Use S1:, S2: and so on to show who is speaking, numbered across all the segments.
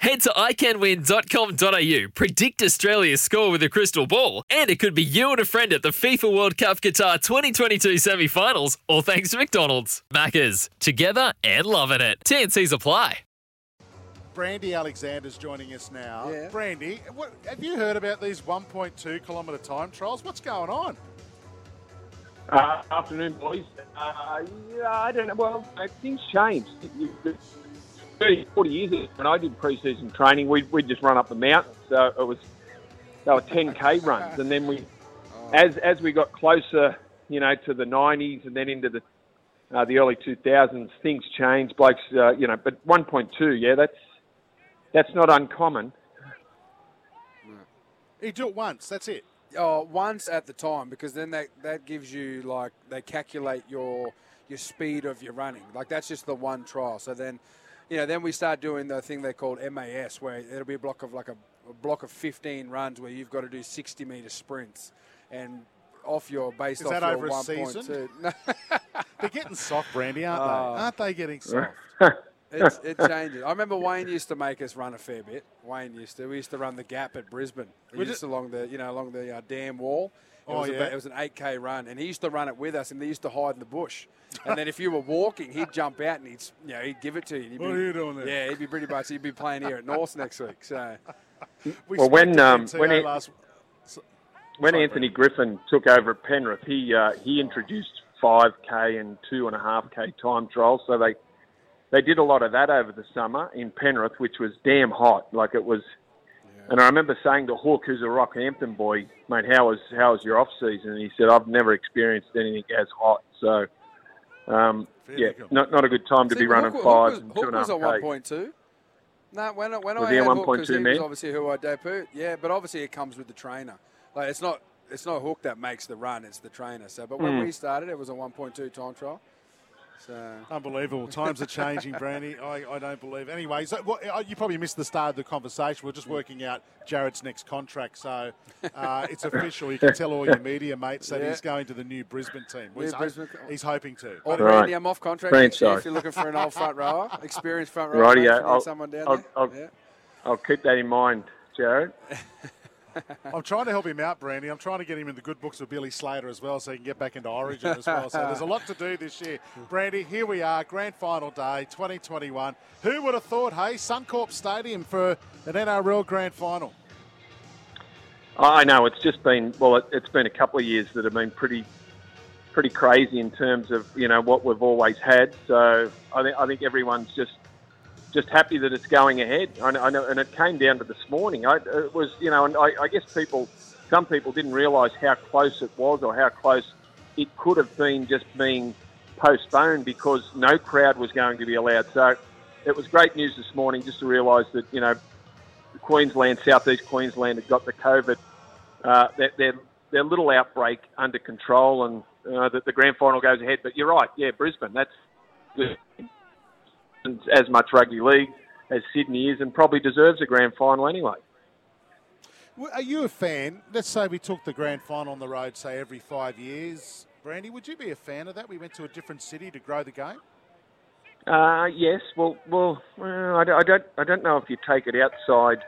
S1: Head to iCanWin.com.au, predict Australia's score with a crystal ball, and it could be you and a friend at the FIFA World Cup Qatar 2022 semi finals, all thanks to McDonald's. Maccas, together and loving it. TNC's apply.
S2: Brandy Alexander's joining us now.
S3: Yeah.
S2: Brandy, what, have you heard about these 1.2 kilometre time trials? What's going on?
S4: Uh, afternoon, boys. Uh, yeah, I don't know. Well, things changed. 30, 40 years ago, when I did pre-season training, we'd, we'd just run up the mountain. So it was, they were 10K runs. And then we, as, as we got closer, you know, to the 90s and then into the, uh, the early 2000s, things changed. Blokes, uh, you know, but 1.2, yeah, that's, that's not uncommon.
S2: You do it once, that's it.
S3: Oh, once at the time, because then that, that gives you like they calculate your your speed of your running. Like that's just the one trial. So then, you know, then we start doing the thing they call MAS, where it'll be a block of like a, a block of 15 runs where you've got to do 60 meter sprints, and off your based
S2: Is
S3: off
S2: that
S3: your
S2: over a season?
S3: No,
S2: They're getting soft, Brandy, aren't
S3: Oh.
S2: they? Aren't they getting soft?
S3: it's, it changes. I remember Wayne used to make us run a fair bit. Wayne used to. We used to run the gap at Brisbane. We
S2: Was
S3: used
S2: it-
S3: along the you know along the uh, dam wall. It
S2: Oh,
S3: was
S2: yeah.
S3: about, it was an 8k run, and he used to run it with us, and they used to hide in the bush. And then if you were walking, he'd jump out and he'd you know he'd give it to you. and he'd
S2: What
S3: be-
S2: are you doing there?
S3: Yeah, he'd be pretty much. He'd be playing here at North next week. So
S2: We
S4: Well, when, um, when it-
S2: last,
S4: when
S2: Sorry,
S4: Anthony Griffin took over at Penrith, he uh, he introduced 5k and two and a half k time trials. So they they did a lot of that over the summer in Penrith, which was damn hot. Like it was. And I remember saying to Hook, who's a Rockhampton boy, mate, how was how was your off season? And he said, I've never experienced anything as hot. So, um, yeah, not not a good time to
S3: See,
S4: be running
S3: Hook,
S4: fives
S3: Hook
S4: and
S3: was,
S4: two
S3: Hook
S4: and a
S3: was
S4: half
S3: on 1.2. No, when, I- when
S4: Was
S3: I had Hook, 'cause
S4: 1.2
S3: he was obviously who I debut. Yeah, but obviously it comes with the trainer. Like it's not it's not Hook that makes the run; it's the trainer. So, but when
S4: Hmm.
S3: we started, it was a 1.2 time trial. So
S2: Unbelievable. Times are changing, Brandy. I, I don't believe. Anyway, so what, uh, you probably missed the start of the conversation. We're just working out Jared's next contract, so uh, it's official. You can tell all your media mates that
S3: Yeah.
S2: he's going to the new Brisbane team. Well,
S3: New
S2: he's, ho- he's hoping to.
S3: Or
S4: Right.
S3: Brandy, I'm off contract
S4: Brand sorry.
S3: If you're looking for an old front rower, experienced front rower,
S4: Righty,
S3: mate, if you
S4: I'll-
S3: someone down
S4: I'll-
S3: there.
S4: I'll-
S3: yeah.
S4: I'll keep that in mind, Jared.
S2: I'm trying to help him out, Brandy. I'm trying to get him in the good books of Billy Slater as well, so he can get back into Origin as well. So there's a lot to do this year. Brandy, here we are, grand final day, 2021. Who would have thought, hey, Suncorp Stadium for an NRL grand final?
S4: I know it's just been well. It, it's been a couple of years that have been pretty, pretty crazy in terms of you know what we've always had. So I think I think everyone's just just happy that it's going ahead. I I know and it came down to this morning. I, it was you know, and I, I guess people, some people didn't realise how close it was or how close it could have been just being postponed because no crowd was going to be allowed. So it was great news this morning just to realise that you know Queensland, southeast Queensland, had got the COVID, uh, their, their, their little outbreak under control, and uh, that the grand final goes ahead. But you're right, yeah, Brisbane, that's good. As much rugby league as Sydney is, and probably deserves a grand final anyway.
S2: Are you a fan? Let's say we took the grand final on the road, say every five years. Brandy, would you be a fan of that? We went to a different city to grow the game.
S4: Uh, yes, well, well, well I, don't, I don't, I don't know if you take it outside.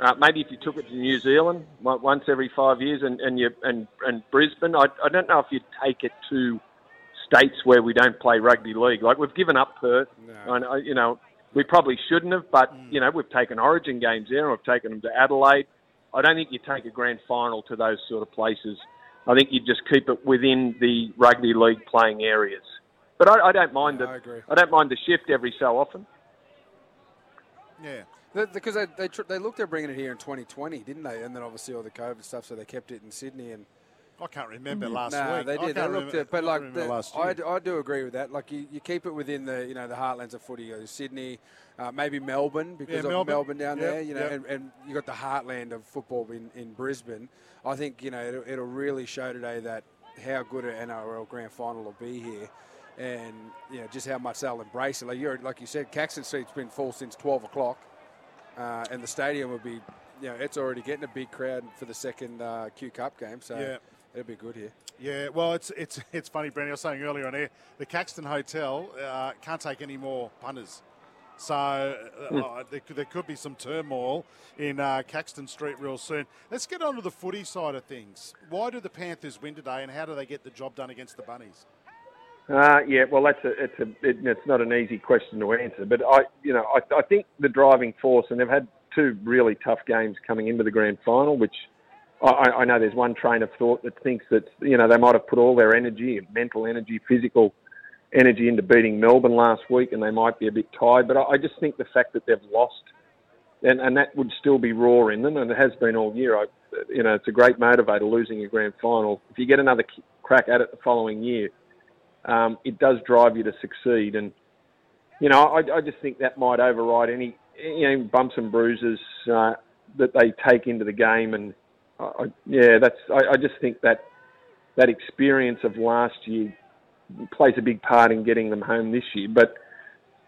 S4: Uh, maybe if you took it to New Zealand once every five years, and and you and and Brisbane, I, I don't know if you'd take it to states where we don't play rugby league. Like we've given up Perth,
S3: No.
S4: and you know we probably shouldn't have, but mm. you know we've taken Origin games there, and we've taken them to Adelaide. I don't think you take a grand final to those sort of places. I think you just keep it within the rugby league playing areas. But I, I don't mind
S3: Yeah,
S4: the
S3: I.
S4: I don't mind the shift every so often.
S2: Yeah.
S3: Because they they, they looked at bringing it here in 2020, didn't they? And then obviously all the COVID stuff, so they kept it in Sydney. And
S2: I can't remember last
S3: no,
S2: week.
S3: they did. They looked
S2: remember-
S3: at, but like the, I,
S2: year.
S3: d- I do agree with that. Like you, you keep it within the you know the heartlands of footy, Sydney, uh, maybe Melbourne because
S2: Yeah,
S3: of
S2: Melbourne.
S3: Melbourne, down
S2: Yep,
S3: there. You know,
S2: yep.
S3: and, and you got the heartland of football in, in Brisbane. I think you know it'll, it'll really show today that how good an NRL grand final will be here. And you know just how much they'll embrace it. Like you like you said, Caxton Street's been full since twelve o'clock, uh, and the stadium will be, you know, it's already getting a big crowd for the second uh, Q Cup game. So
S2: Yeah.
S3: It'll be good here.
S2: Yeah, well, it's it's it's funny, Brendan. I was saying earlier on air, the Caxton Hotel uh, can't take any more punters. So uh, uh, there, could, there could be some turmoil in uh, Caxton Street real soon. Let's get on to the footy side of things. Why do the Panthers win today, and how do they get the job done against the Bunnies?
S4: Uh, yeah, well, that's a, it's a, it, it's not an easy question to answer, but I, you know, I, I think the driving force, and they've had two really tough games coming into the grand final, which I, I know there's one train of thought that thinks that you know they might have put all their energy, mental energy, physical energy into beating Melbourne last week, and they might be a bit tired. But I, I just think the fact that they've lost, and, and that would still be raw in them, and it has been all year. I, you know, it's a great motivator losing a grand final. If you get another crack at it the following year, um, it does drive you to succeed. And you know, I, I just think that might override any bumps and bruises uh, that they take into the game. And I, yeah, that's I, I just think that that experience of last year plays a big part in getting them home this year. But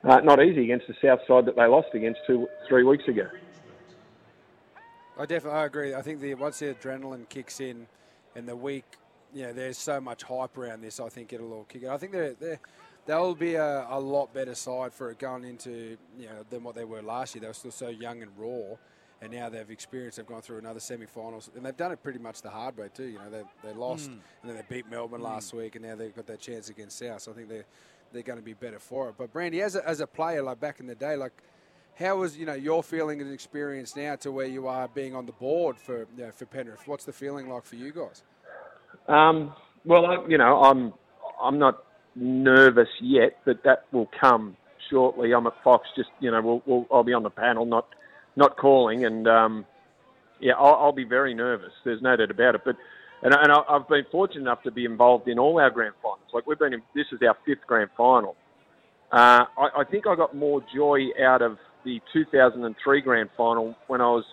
S4: uh, not easy against the South side that they lost against two three weeks ago.
S3: I definitely I agree. I think the once the adrenaline kicks in, and the week, you know, there's so much hype around this. I think it'll all kick in. I think they're, they're they'll be a, a lot better side for it going into you know than what they were last year. They were still so young and raw, and now they've experienced. They've gone through another semi-finals, and they've done it pretty much the hard way too. You know, they they lost, and then they beat Melbourne last week, and now they've got that chance against South. So I think they're they're going to be better for it. But Brandy, as a, as a player, like back in the day, like how was you know your feeling and experience now to where you are being on the board for you know, for Penrith? What's the feeling like for you guys?
S4: Um, well, I, you know, I'm I'm not nervous yet, but that will come shortly. I'm at Fox, just you know, we'll, we'll I'll be on the panel, not not calling, and um, yeah, I'll, I'll be very nervous. There's no doubt about it. But and, and I've been fortunate enough to be involved in all our grand finals. Like we've been in, this is our fifth grand final. Uh, I, I think I got more joy out of the 2003 grand final when I was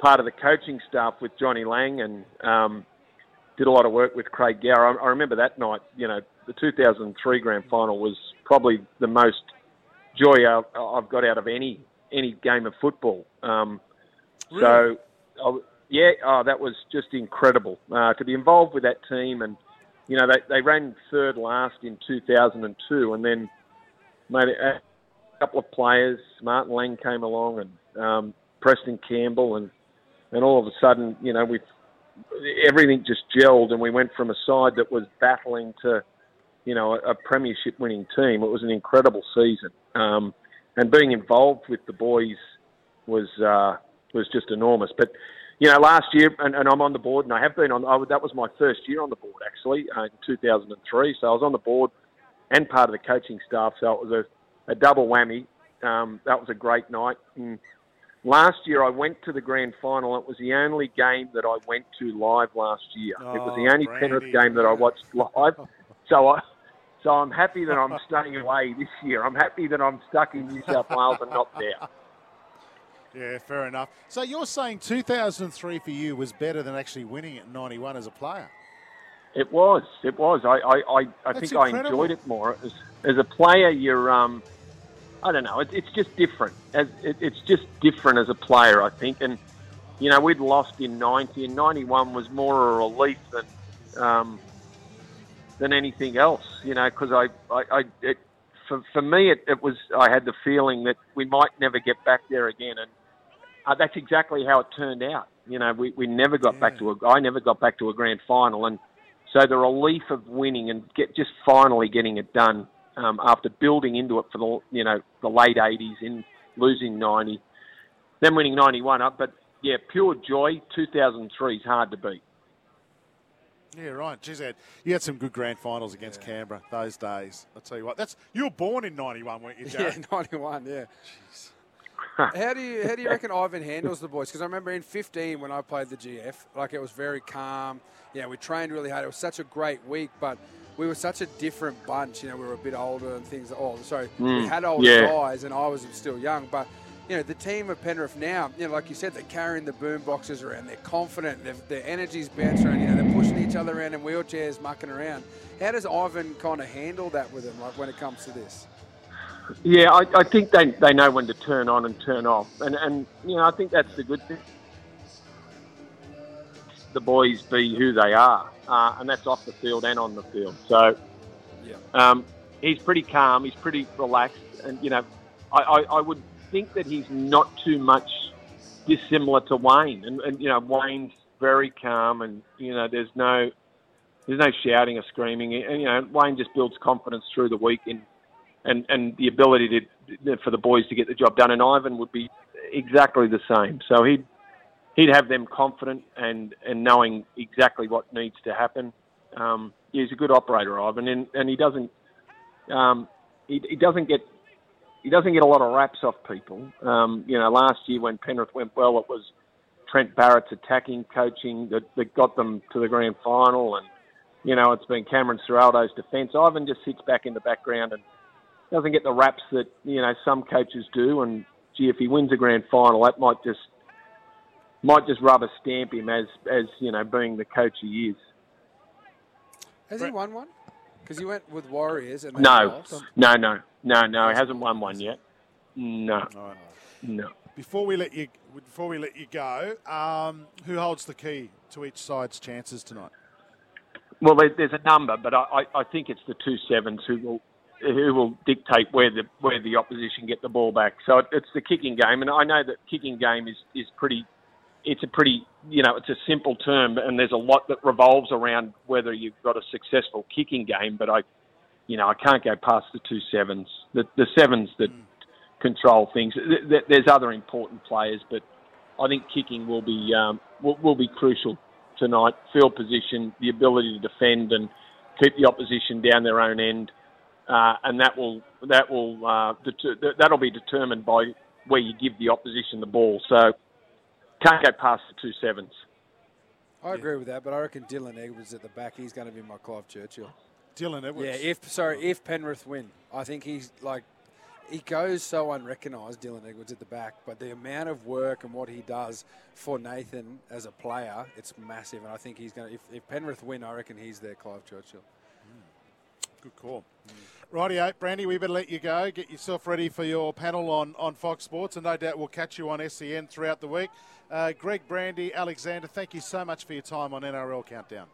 S4: part of the coaching staff with Johnny Lang and um, did a lot of work with Craig Gower. I, I remember that night. You know, the 2003 grand final was probably the most joy I- I've got out of any any game of football. Um, So, I, yeah, oh, that was just incredible uh, to be involved with that team. And you know, they they ran third last in 2002, and then made a, a couple of players. Martin Lang came along, and um, Preston Campbell, and and all of a sudden, you know, we everything just gelled, and we went from a side that was battling to, you know, a, a premiership winning team. It was an incredible season, um, and being involved with the boys was uh, was just enormous. But you know, last year, and, and I'm on the board, and I have been on. I, that was my first year on the board actually uh, in 2003. So I was on the board and part of the coaching staff. So it was a, a double whammy. Um, that was a great night. And last year I went to the grand final. It was the only game that I went to live last year. it was the
S2: Oh,
S4: only
S2: Brandy.
S4: Penrith game that I watched live. So I. So I'm happy that I'm staying away this year. I'm happy that I'm stuck in New South Wales and not there.
S2: Yeah, fair enough. So you're saying 2003 for you was better than actually winning at 91 as a player?
S4: It was. It was. I, I, I, I think I enjoyed it more. As, as a player, you're, um, I don't know, it, it's just different. As, it, it's just different as a player, I think. And, you know, we'd lost in 90, and 91 was more a relief than, um, than anything else, you know, because I, I, I it, for, for me, it, it was, I had the feeling that we might never get back there again. And uh, that's exactly how it turned out. You know, we, we never got back to a, I never got back to a grand final. And, so the relief of winning and get just finally getting it done um, after building into it for the you know the late '80s in losing '90, then winning '91 up. But yeah, pure joy. 2003 is hard to beat.
S2: Yeah, right. Geez, Ed, you had some good grand finals against Canberra those days. I'll tell you what. That's you were born in '91, weren't you,
S3: Yeah, 91, yeah. Jeez. how do you how do you reckon Ivan handles the boys? Because I remember in 15 when I played the GF, like it was very calm. Yeah, we trained really hard. It was such a great week, but we were such a different bunch. You know, we were a bit older and things. Oh, sorry, we mm. had older
S4: yeah.
S3: guys, and I was still young. But you know, the team of Penrith now, you know, like you said, they're carrying the boom boxes around. They're confident. Their energy's bouncing around. You know, they're pushing each other around in wheelchairs, mucking around. How does Ivan kind of handle that with them, like when it comes to this?
S4: Yeah, I, I think they, they know when to turn on and turn off, and and you know I think that's the good thing. The boys be who they are, uh, and that's off the field and on the field. So,
S3: Yeah.
S4: um, he's pretty calm, he's pretty relaxed, and you know, I, I, I would think that he's not too much dissimilar to Wayne, and, and you know Wayne's very calm, and you know there's no there's no shouting or screaming, and you know Wayne just builds confidence through the week in and and the ability to for the boys to get the job done. And Ivan would be exactly the same. So he'd he'd have them confident and and knowing exactly what needs to happen. Um, he's a good operator, Ivan, and and he doesn't um, he, he doesn't get he doesn't get a lot of raps off people. Um, you know, last year when Penrith went well, it was Trent Barrett's attacking coaching that, that got them to the grand final, and you know it's been Cameron Ciraldo's defence. Ivan just sits back in the background and doesn't get the raps that you know some coaches do. And gee, if he wins a grand final, that might just might just rubber stamp him as as you know being the coach he is.
S3: Has he won one? Because he went with Warriors and they
S4: No,
S3: lost.
S4: no, no, no, no. He hasn't won one yet. No, no.
S2: Before we let you before we let you go, um, who holds the key to each side's chances tonight?
S4: Well, there's a number, but I, I, I think it's the two sevens who will who will dictate where the where the opposition get the ball back. So it's the kicking game, and I know that kicking game is is pretty. It's a pretty you know it's a simple term, and there's a lot that revolves around whether you've got a successful kicking game. But I, you know, I can't go past the two sevens. The the sevens that control things. Th- th- There's other important players, but I think kicking will be um, will, will be crucial tonight. Field position, the ability to defend and keep the opposition down their own end, uh, and that will that will uh, deter, that'll be determined by where you give the opposition the ball. So can't go past the two sevens.
S3: I agree with that, but I reckon Dylan Edwards at the back. He's going to be my Clive Churchill.
S2: Dylan Edwards.
S3: Yeah, if sorry, if Penrith win, I think he's like he goes so unrecognised, Dylan Edwards at the back, but the amount of work and what he does for Nathan as a player, it's massive. And I think he's going to. If, if Penrith win, I reckon he's their Clive Churchill.
S2: Good call. Rightio, Brandy, we better let you go. Get yourself ready for your panel on, on Fox Sports, and no doubt we'll catch you on SEN throughout the week. Uh, Greg, Brandy, Alexander, thank you so much for your time on NRL Countdown.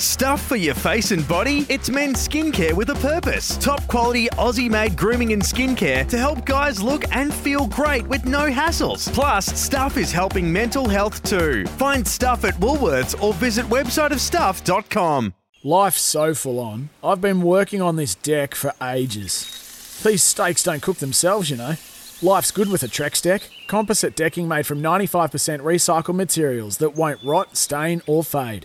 S5: Stuff for your face and body? It's men's skincare with a purpose. Top quality Aussie made grooming and skincare to help guys look and feel great with no hassles. Plus, Stuff is helping mental health too. Find Stuff at Woolworths or visit websiteofstuff.com.
S6: Life's so full on. I've been working on this deck for ages. These steaks don't cook themselves, you know. Life's good with a Trex deck. Composite decking made from 95% recycled materials that won't rot, stain, or fade.